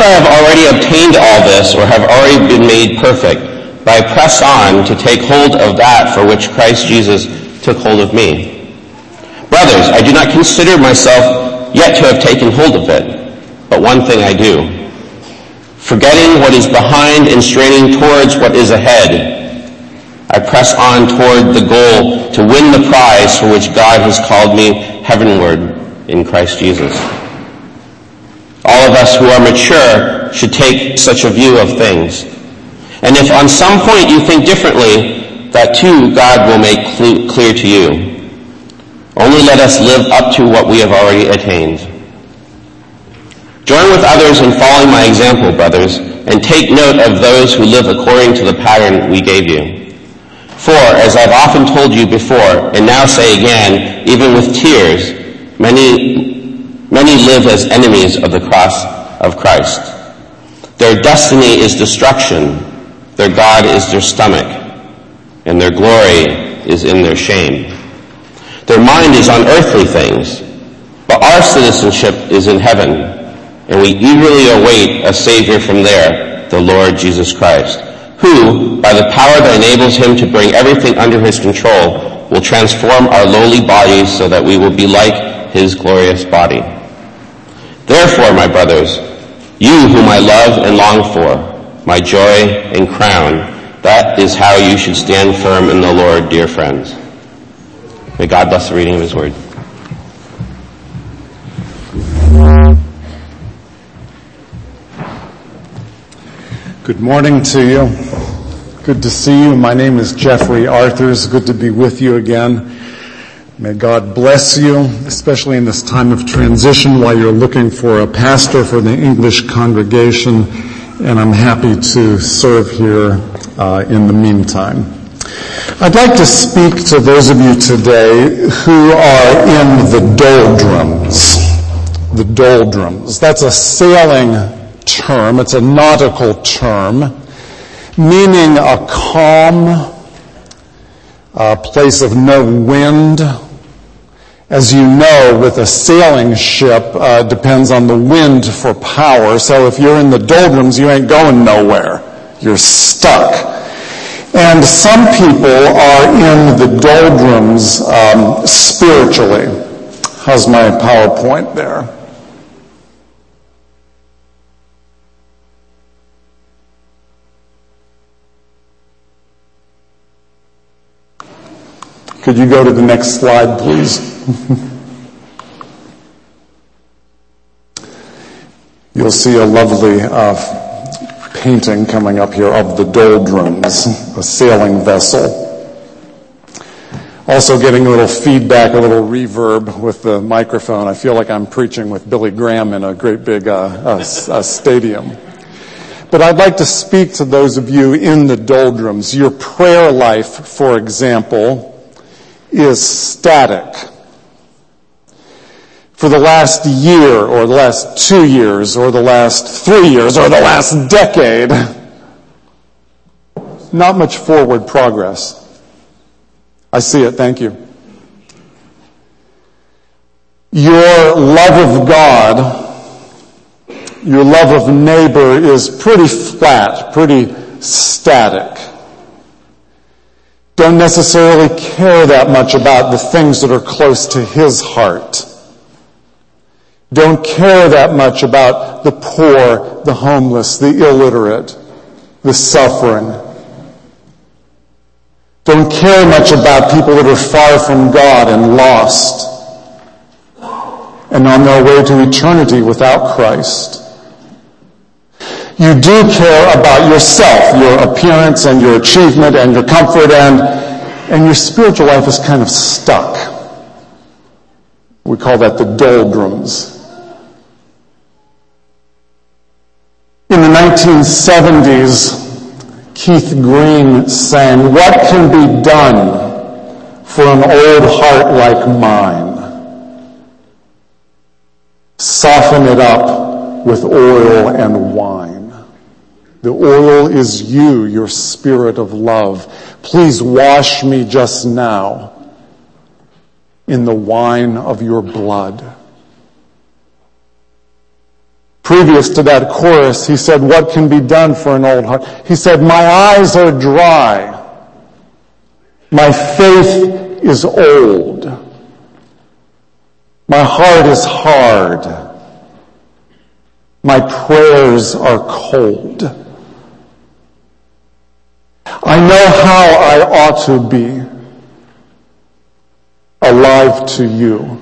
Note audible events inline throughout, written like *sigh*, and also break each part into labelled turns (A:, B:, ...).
A: I have already obtained all this or have already been made perfect, but I press on to take hold of that for which Christ Jesus took hold of me. Brothers, I do not consider myself yet to have taken hold of it, but one thing I do. Forgetting what is behind and straining towards what is ahead, I press on toward the goal to win the prize for which God has called me heavenward in Christ Jesus. All of us who are mature should take such a view of things. And if on some point you think differently, that too God will make clear to you. Only let us live up to what we have already attained. Join with others in following my example, brothers, and take note of those who live according to the pattern we gave you. For, as I've often told you before, and now say again, even with tears, many, many live as enemies of the cross of Christ. Their destiny is destruction, their God is their stomach, and their glory is in their shame. Their mind is on earthly things, but our citizenship is in heaven, and we eagerly await a Savior from there, the Lord Jesus Christ, who, by the power that enables him to bring everything under his control, will transform our lowly bodies so that we will be like his glorious body. Therefore, my brothers, you whom I love and long for, my joy and crown, that is how you should stand firm in the Lord, dear friends. May God bless the reading of His Word.
B: Good morning to you. Good to see you. My name is Jeffrey Arthurs. Good to be with you again. May God bless you, especially in this time of transition while you're looking for a pastor for the English congregation. And I'm happy to serve here uh, in the meantime. I'd like to speak to those of you today who are in the doldrums. The doldrums. That's a sailing term. It's a nautical term meaning a calm, a place of no wind. As you know, with a sailing ship, uh, depends on the wind for power. So if you're in the doldrums, you ain't going nowhere. You're stuck. And some people are in the doldrums um, spiritually. How's my PowerPoint there? Could you go to the next slide, please? You'll see a lovely uh, painting coming up here of the doldrums, a sailing vessel. Also getting a little feedback, a little reverb with the microphone. I feel like I'm preaching with Billy Graham in a great big uh, stadium. But I'd like to speak to those of you in the doldrums. Your prayer life, for example, is static for the last year or the last two years or the last three years or the last decade. Not much forward progress. I see it. Thank you. Your love of God, your love of neighbor is pretty flat, pretty static. Don't necessarily care that much about the things that are close to his heart don't care that much about the poor, the homeless, the illiterate, the suffering. Don't care much about people that are far from God and lost and on their way to eternity without Christ. You do care about yourself, your appearance and your achievement and your comfort and, and your spiritual life is kind of stuck. We call that the doldrums. In the 1970s, Keith Green sang, What can be done for an old heart like mine? Soften it up with oil and wine. The oil is you, your spirit of love. Please wash me just now in the wine of your blood. previous to that chorus, he said, what can be done for an old heart? He said, my eyes are dry. My faith is old. My heart is hard. My prayers are cold. I know how I ought to be alive to you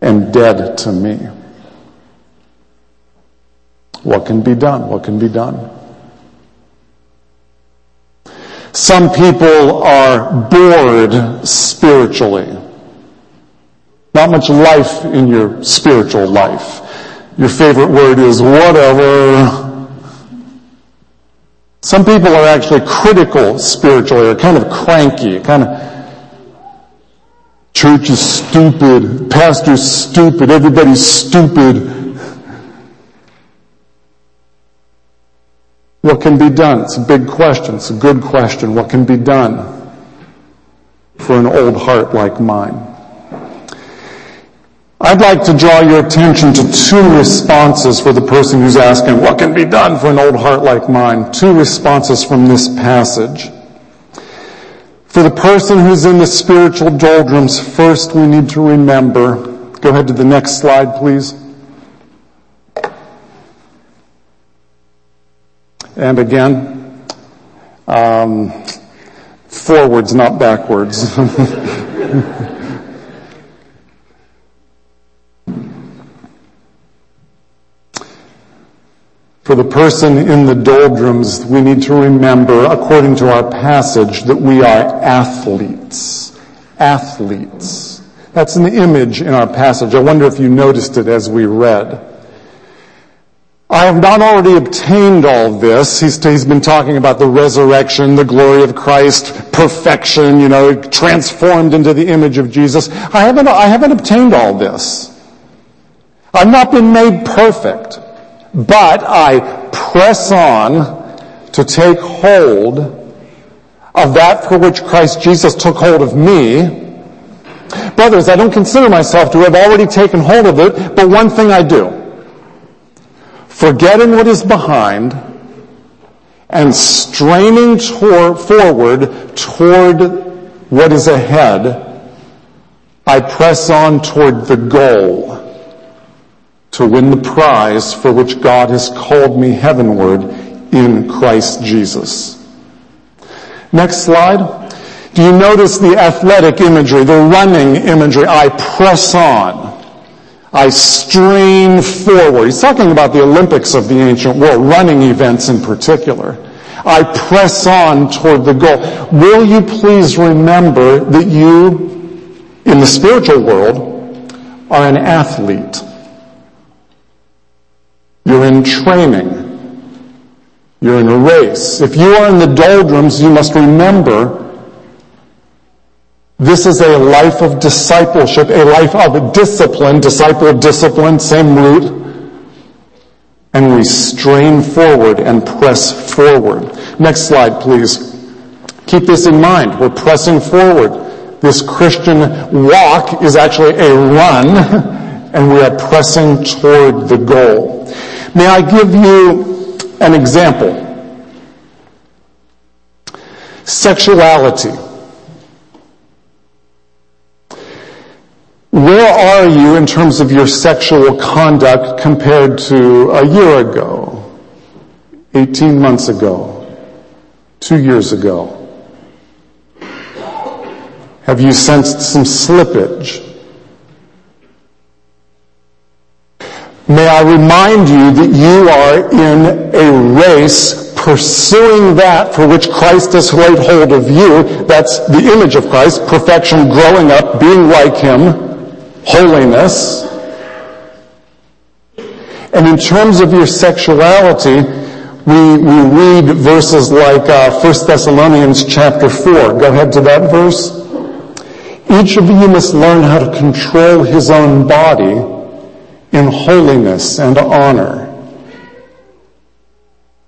B: and dead to me. What can be done? What can be done? Some people are bored spiritually. Not much life in your spiritual life. Your favorite word is whatever. Some people are actually critical spiritually, or kind of cranky, kind of Church is stupid. Pastor's stupid. Everybody's stupid. What can be done? It's a big question. It's a good question. What can be done for an old heart like mine? I'd like to draw your attention to two responses for the person who's asking, what can be done for an old heart like mine? Two responses from this passage. For the person who's in the spiritual doldrums, first we need to remember. Go ahead to the next slide, please. And again, um, forwards, not backwards. *laughs* For the person in the doldrums, we need to remember, according to our passage, that we are athletes. Athletes. That's an image in our passage. I wonder if you noticed it as we read. I have not already obtained all this. He's, he's been talking about the resurrection, the glory of Christ, perfection, you know, transformed into the image of Jesus. I haven't, I haven't obtained all this. I've not been made perfect. But I press on to take hold of that for which Christ Jesus took hold of me. Brothers, I don't consider myself to have already taken hold of it, but one thing I do. Forgetting what is behind and straining toward, forward toward what is ahead, I press on toward the goal to win the prize for which God has called me heavenward in Christ Jesus. Next slide. Do you notice the athletic imagery, the running imagery? I press on. I strain forward. He's talking about the Olympics of the ancient world, running events in particular. I press on toward the goal. Will you please remember that you, in the spiritual world, are an athlete. You're in training. You're in a race. If you are in the doldrums, you must remember this is a life of discipleship, a life of discipline, disciple discipline, same root. And we strain forward and press forward. Next slide, please. Keep this in mind. We're pressing forward. This Christian walk is actually a run, *laughs* and we are pressing toward the goal. May I give you an example? Sexuality. Where are you in terms of your sexual conduct compared to a year ago, 18 months ago, two years ago? Have you sensed some slippage? May I remind you that you are in a race pursuing that for which Christ has laid hold of you. That's the image of Christ, perfection, growing up, being like Him, holiness. And in terms of your sexuality, we, we read verses like uh, 1 Thessalonians chapter 4. Go ahead to that verse. Each of you must learn how to control his own body in holiness and honor.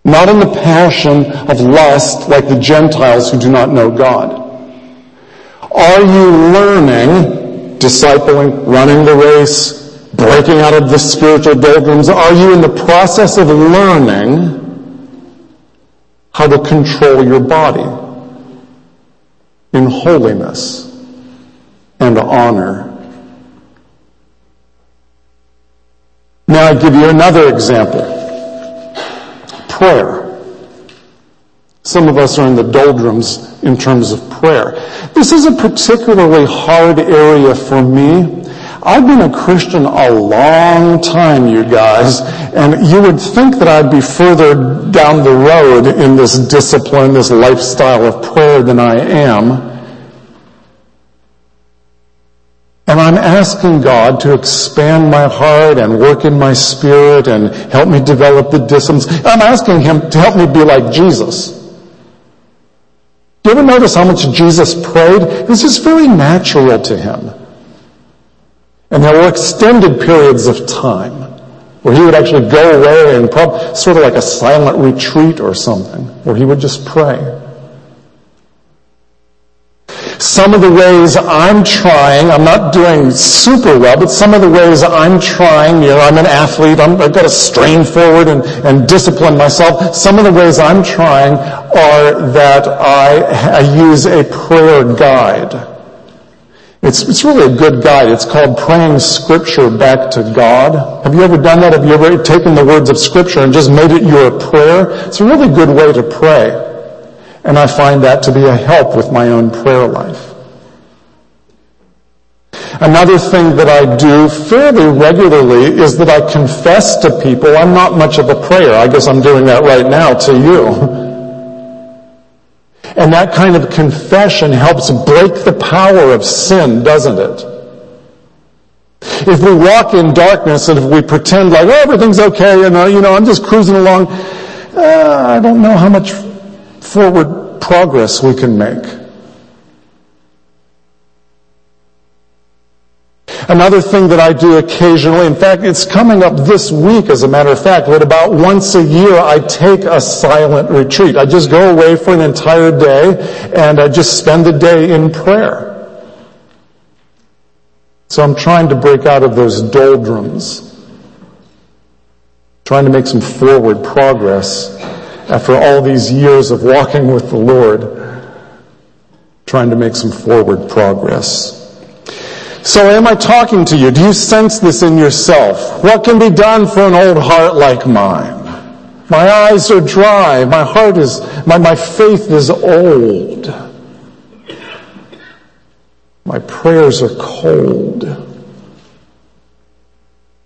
B: Not in the passion of lust like the Gentiles who do not know God. Are you learning, discipling, running the race, breaking out of the spiritual doldrums? Are you in the process of learning how to control your body in holiness and honor? May I give you another example? Prayer. Some of us are in the doldrums in terms of prayer. This is a particularly hard area for me. I've been a Christian a long time, you guys, and you would think that I'd be further down the road in this discipline, this lifestyle of prayer than I am. And I'm asking God to expand my heart and work in my spirit and help me develop the disciplines. I'm asking Him to help me be like Jesus. Do you ever notice how much Jesus prayed? This is very natural to Him. And there were extended periods of time where He would actually go away and prob- sort of like a silent retreat or something, where He would just pray. Some of the ways I'm trying, I'm not doing super well, but some of the ways I'm trying, you know, I'm an athlete, i have got to strain forward and, and discipline myself. Some of the ways I'm trying are that I, I use a prayer guide. It's, it's really a good guide. It's called Praying Scripture Back to God. Have you ever done that? Have you ever taken the words of Scripture and just made it your prayer? It's a really good way to pray. And I find that to be a help with my own prayer life. Another thing that I do fairly regularly is that I confess to people I'm not much of a prayer. I guess I'm doing that right now to you. And that kind of confession helps break the power of sin, doesn't it? If we walk in darkness and if we pretend like, oh, everything's okay and, you know, I'm just cruising along, uh, I don't know how much forward progress we can make. Another thing that I do occasionally, in fact, it's coming up this week as a matter of fact, that about once a year I take a silent retreat. I just go away for an entire day and I just spend the day in prayer. So I'm trying to break out of those doldrums, trying to make some forward progress after all these years of walking with the Lord, trying to make some forward progress. So am I talking to you? Do you sense this in yourself? What can be done for an old heart like mine? My eyes are dry. My heart is, my, my faith is old. My prayers are cold.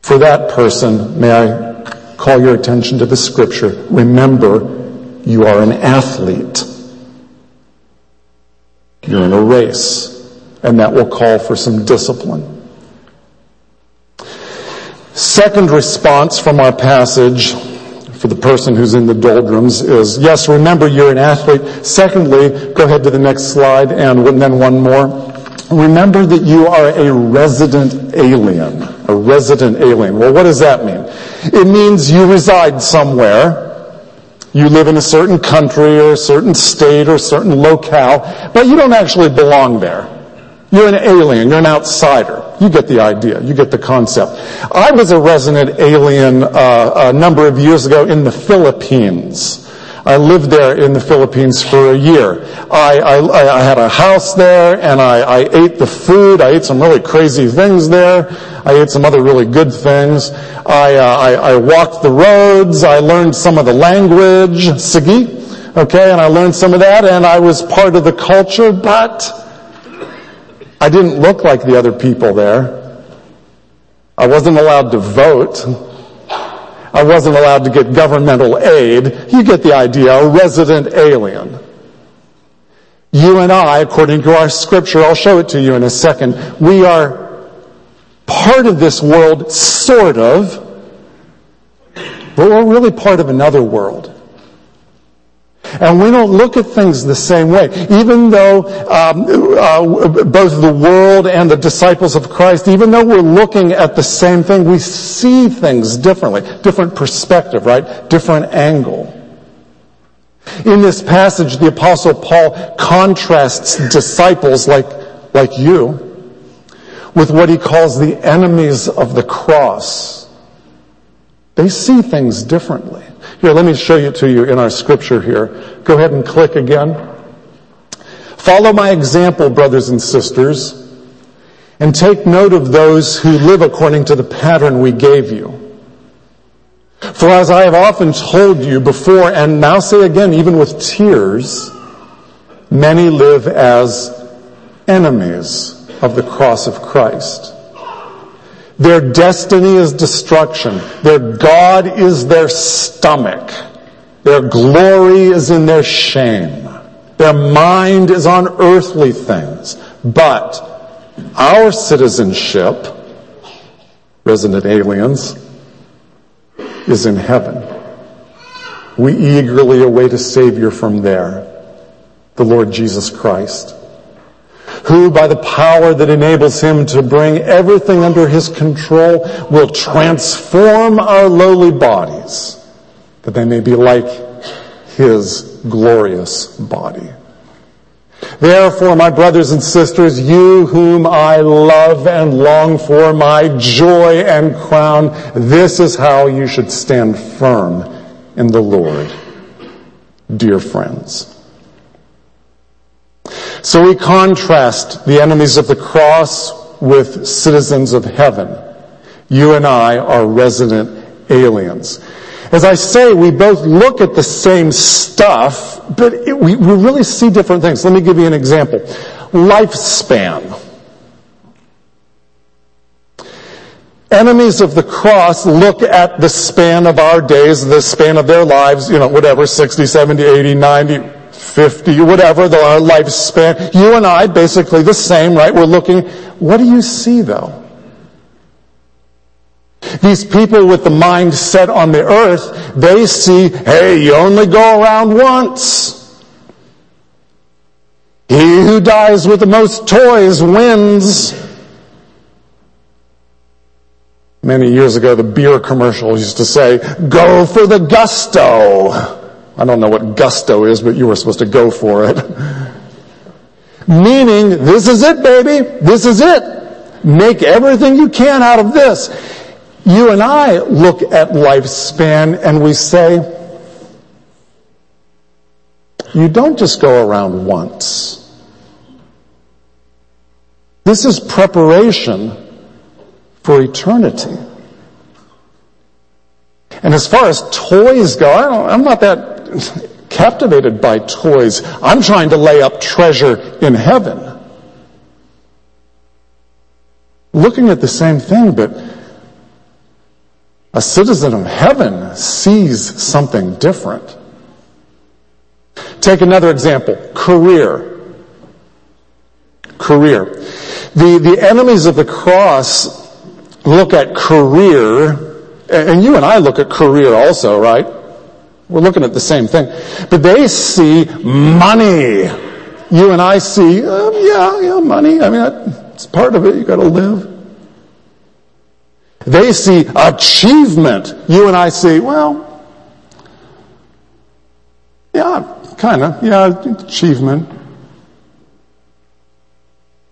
B: For that person, may I call your attention to the scripture. Remember, you are an athlete. You're in a race, and that will call for some discipline. Second response from our passage for the person who's in the doldrums is, yes, remember you're an athlete. Secondly, go ahead to the next slide and then one more. Remember that you are a resident alien. A resident alien. Well, what does that mean? It means you reside somewhere. You live in a certain country or a certain state or a certain locale, but you don't actually belong there. You're an alien. You're an outsider. You get the idea. You get the concept. I was a resident alien uh, a number of years ago in the Philippines. I lived there in the Philippines for a year. I, I, I had a house there and I, I, ate the food. I ate some really crazy things there. I ate some other really good things. I, uh, I, walked the roads. I learned some of the language, Sige. Okay, and I learned some of that and I was part of the culture, but I didn't look like the other people there. I wasn't allowed to vote. I wasn't allowed to get governmental aid. You get the idea, a resident alien. You and I, according to our scripture, I'll show it to you in a second, we are part of this world, sort of, but we're really part of another world. And we don't look at things the same way. Even though um, uh, both the world and the disciples of Christ, even though we're looking at the same thing, we see things differently. Different perspective, right? Different angle. In this passage, the apostle Paul contrasts disciples like, like you with what he calls the enemies of the cross. They see things differently. Here, let me show you to you in our scripture here. Go ahead and click again. Follow my example, brothers and sisters, and take note of those who live according to the pattern we gave you. For as I have often told you before, and now say again, even with tears, many live as enemies of the cross of Christ. Their destiny is destruction. Their God is their stomach. Their glory is in their shame. Their mind is on earthly things. But our citizenship, resident aliens, is in heaven. We eagerly await a Savior from there, the Lord Jesus Christ who by the power that enables him to bring everything under his control will transform our lowly bodies that they may be like his glorious body. Therefore, my brothers and sisters, you whom I love and long for, my joy and crown, this is how you should stand firm in the Lord, dear friends. So we contrast the enemies of the cross with citizens of heaven. You and I are resident aliens. As I say, we both look at the same stuff, but it, we, we really see different things. Let me give you an example. Lifespan. Enemies of the cross look at the span of our days, the span of their lives, you know, whatever, 60, 70, 80, 90, 50, whatever, the, our lifespan. You and I, basically the same, right? We're looking, what do you see though? These people with the mind set on the earth, they see, hey, you only go around once. He who dies with the most toys wins. Many years ago, the beer commercial used to say, go for the gusto. I don't know what gusto is, but you were supposed to go for it. Meaning, this is it, baby. This is it. Make everything you can out of this. You and I look at lifespan and we say, you don't just go around once. This is preparation for eternity. And as far as toys go, I am not that captivated by toys. I'm trying to lay up treasure in heaven. Looking at the same thing, but a citizen of heaven sees something different. Take another example. Career. Career. The, the enemies of the cross look at career, and you and I look at career also, right? We're looking at the same thing. But they see money. You and I see, um, yeah, yeah, money. I mean, it's part of it. You gotta live. They see achievement. You and I see, well, yeah, kinda, yeah, achievement.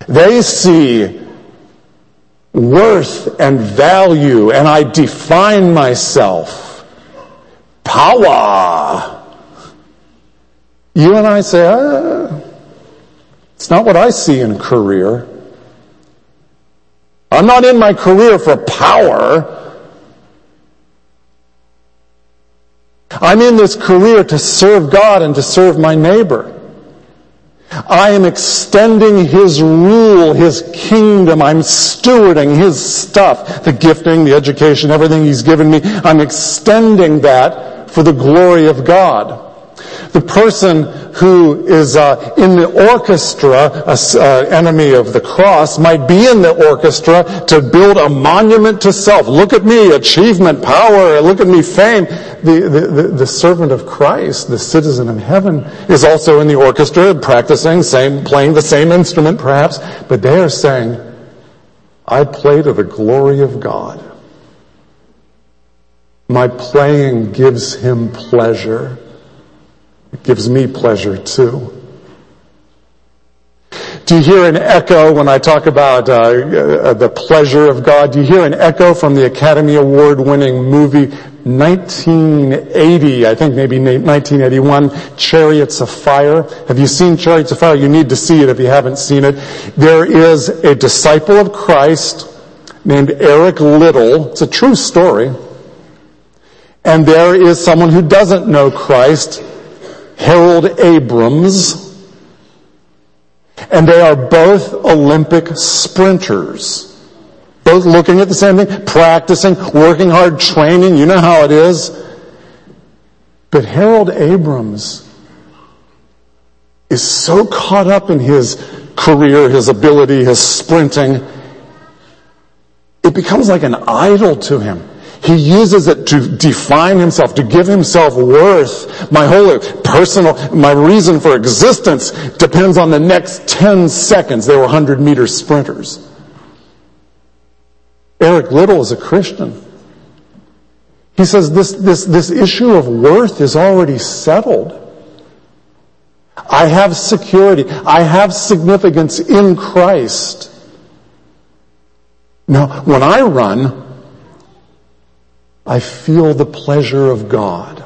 B: They see worth and value, and I define myself power. You and I say, ah, it's not what I see in career. I'm not in my career for power. I'm in this career to serve God and to serve my neighbor. I am extending His rule, His kingdom. I'm stewarding His stuff, the gifting, the education, everything He's given me. I'm extending that for the glory of God. The person who is uh, in the orchestra, uh, enemy of the cross, might be in the orchestra to build a monument to self. Look at me, achievement, power. Look at me, fame. The, the, the, the servant of Christ, the citizen of heaven, is also in the orchestra, practicing, same, playing the same instrument, perhaps. But they are saying, "I play to the glory of God." My playing gives him pleasure. It gives me pleasure too. Do you hear an echo when I talk about uh, uh, the pleasure of God? Do you hear an echo from the Academy Award winning movie 1980, I think maybe 1981, Chariots of Fire? Have you seen Chariots of Fire? You need to see it if you haven't seen it. There is a disciple of Christ named Eric Liddell. It's a true story. And there is someone who doesn't know Christ, Harold Abrahams. And they are both Olympic sprinters. Both looking at the same thing, practicing, working hard, training. You know how it is. But Harold Abrahams is so caught up in his career, his ability, his sprinting, it becomes like an idol to him. He uses it to define himself, to give himself worth. My whole personal, my reason for existence depends on the next 10 seconds. They were 100 meter sprinters. Eric Liddell is a Christian. He says this, this, this issue of worth is already settled. I have security. I have significance in Christ. Now, when I run, I feel the pleasure of God.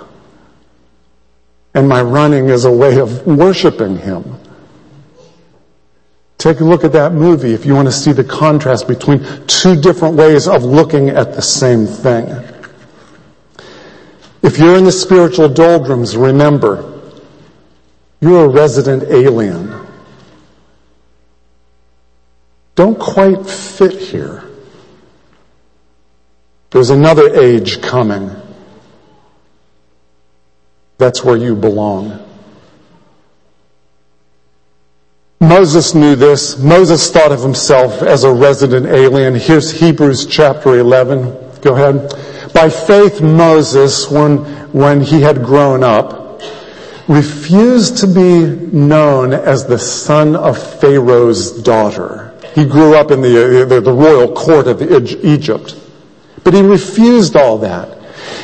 B: And my running is a way of worshiping Him. Take a look at that movie if you want to see the contrast between two different ways of looking at the same thing. If you're in the spiritual doldrums, remember, you're a resident alien. Don't quite fit here. There's another age coming. That's where you belong. Moses knew this. Moses thought of himself as a resident alien. Here's Hebrews chapter 11. Go ahead. By faith, Moses, when, when he had grown up, refused to be known as the son of Pharaoh's daughter. He grew up in the, the, the royal court of Egypt. But he refused all that.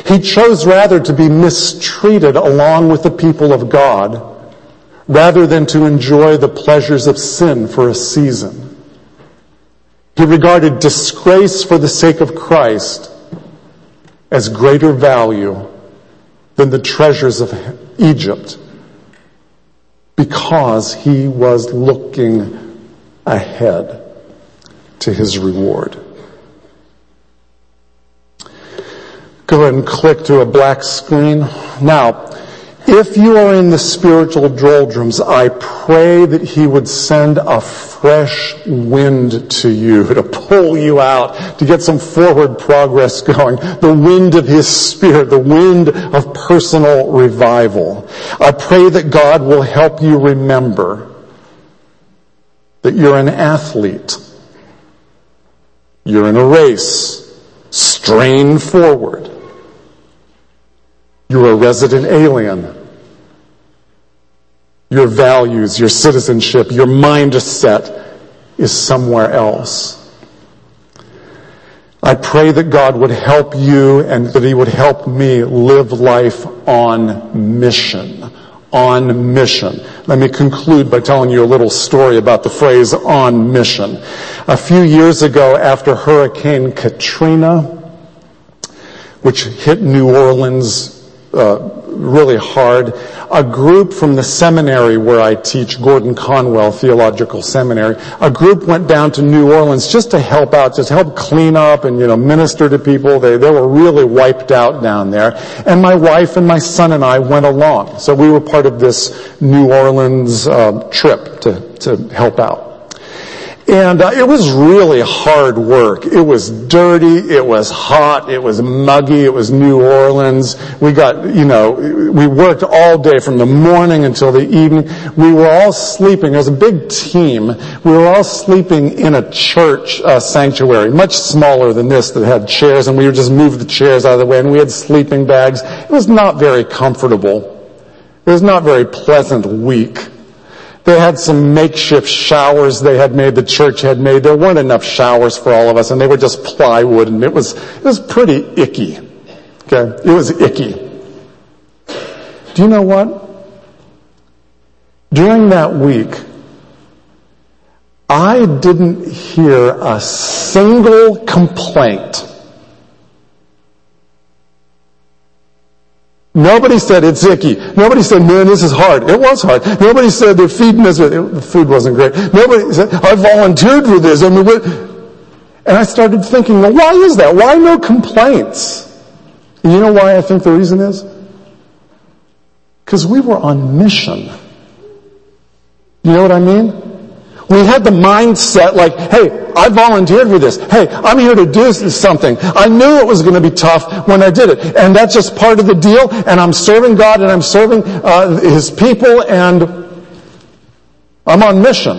B: He chose rather to be mistreated along with the people of God rather than to enjoy the pleasures of sin for a season. He regarded disgrace for the sake of Christ as greater value than the treasures of Egypt because he was looking ahead to his reward. Go ahead and click to a black screen. Now, if you are in the spiritual doldrums, I pray that He would send a fresh wind to you *laughs* to pull you out, to get some forward progress going. The wind of His Spirit, the wind of personal revival. I pray that God will help you remember that you're an athlete. You're in a race. Strain forward. You're a resident alien. Your values, your citizenship, your mindset is somewhere else. I pray that God would help you and that He would help me live life on mission. On mission. Let me conclude by telling you a little story about the phrase on mission. A few years ago after Hurricane Katrina, which hit New Orleans uh, really hard. A group from the seminary where I teach, Gordon Conwell Theological Seminary, a group went down to New Orleans just to help out, just help clean up and, you know, minister to people. They, they were really wiped out down there. And my wife and my son and I went along. So we were part of this New Orleans uh, trip to, to help out. And uh, it was really hard work. It was dirty. It was hot. It was muggy. It was New Orleans. We got, you know, we worked all day from the morning until the evening. We were all sleeping. There was a big team. We were all sleeping in a church uh, sanctuary, much smaller than this that had chairs, and we would just move the chairs out of the way, and we had sleeping bags. It was not very comfortable. It was not very pleasant week. They had some makeshift showers they had made, the church had made. There weren't enough showers for all of us, and they were just plywood, and it was, it was pretty icky. Okay? It was icky. Do you know what? During that week, I didn't hear a single complaint. Nobody said it's icky. Nobody said, man, this is hard. It was hard. Nobody said they're feeding us. The food wasn't great. Nobody said, I volunteered for this. I mean, what? And I started thinking, well, why is that? Why no complaints? And you know why I think the reason is? Because we were on mission. You know what I mean? We had the mindset like, hey, I volunteered for this. Hey, I'm here to do something. I knew it was going to be tough when I did it. And that's just part of the deal. And I'm serving God and I'm serving uh, His people and I'm on mission.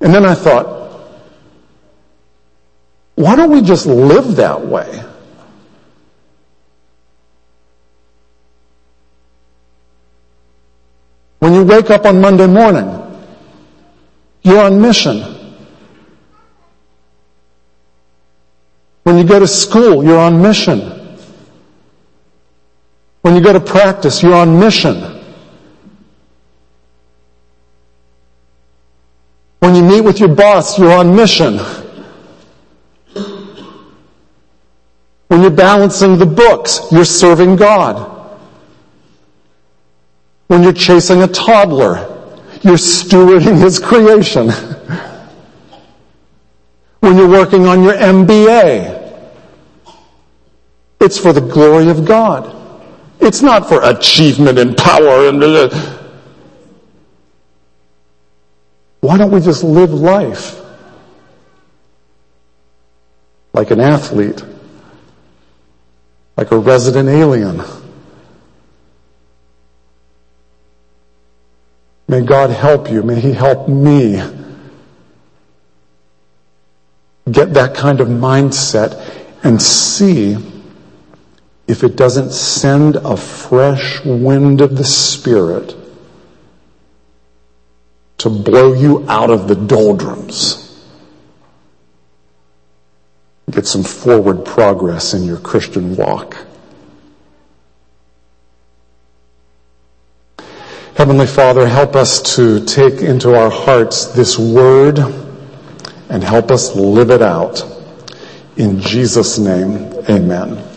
B: And then I thought, why don't we just live that way? When you wake up on Monday morning, you're on mission. When you go to school, you're on mission. When you go to practice, you're on mission. When you meet with your boss, you're on mission. When you're balancing the books, you're serving God. When you're chasing a toddler, you're stewarding his creation. when you're working on your MBA, it's for the glory of God. It's not for achievement and power and uh, why don't we just live life like an athlete, like a resident alien? May God help you. May He help me get that kind of mindset and see if it doesn't send a fresh wind of the Spirit to blow you out of the doldrums. Get some forward progress in your Christian walk. Heavenly Father, help us to take into our hearts this word and help us live it out. In Jesus' name, amen.